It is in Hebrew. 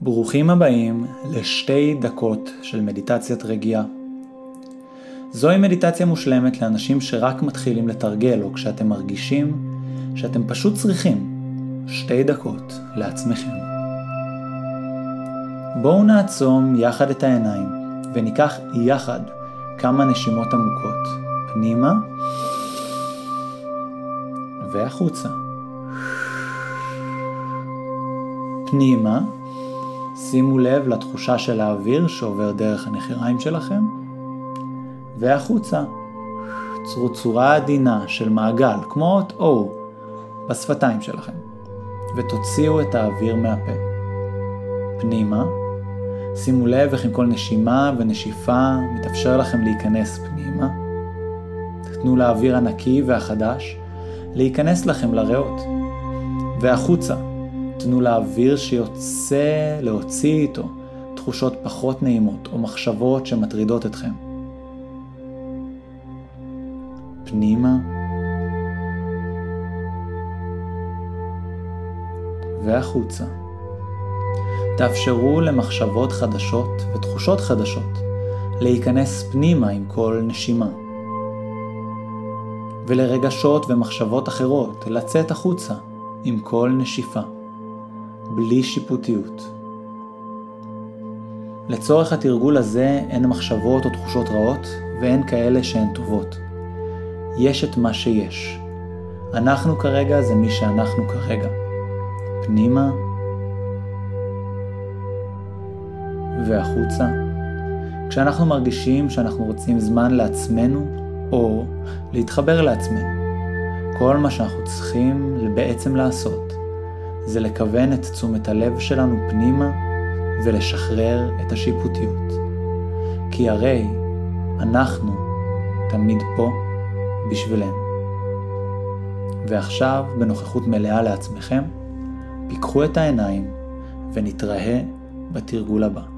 ברוכים הבאים לשתי דקות של מדיטציית רגיעה. זוהי מדיטציה מושלמת לאנשים שרק מתחילים לתרגל או כשאתם מרגישים שאתם פשוט צריכים שתי דקות לעצמכם. בואו נעצום יחד את העיניים וניקח יחד כמה נשימות עמוקות פנימה והחוצה. פנימה, שימו לב לתחושה של האוויר שעובר דרך הנחיריים שלכם, והחוצה. צרו צורה עדינה של מעגל, כמו אות O, בשפתיים שלכם, ותוציאו את האוויר מהפה. פנימה, שימו לב איך עם כל נשימה ונשיפה מתאפשר לכם להיכנס פנימה. תנו לאוויר הנקי והחדש להיכנס לכם לריאות. והחוצה, תנו לאוויר שיוצא להוציא איתו תחושות פחות נעימות או מחשבות שמטרידות אתכם. פנימה והחוצה. תאפשרו למחשבות חדשות ותחושות חדשות להיכנס פנימה עם כל נשימה. ולרגשות ומחשבות אחרות לצאת החוצה עם כל נשיפה, בלי שיפוטיות. לצורך התרגול הזה אין מחשבות או תחושות רעות ואין כאלה שהן טובות. יש את מה שיש. אנחנו כרגע זה מי שאנחנו כרגע. פנימה והחוצה. כשאנחנו מרגישים שאנחנו רוצים זמן לעצמנו, או להתחבר לעצמנו. כל מה שאנחנו צריכים בעצם לעשות זה לכוון את תשומת הלב שלנו פנימה ולשחרר את השיפוטיות. כי הרי אנחנו תמיד פה בשבילנו. ועכשיו, בנוכחות מלאה לעצמכם, פיקחו את העיניים ונתראה בתרגול הבא.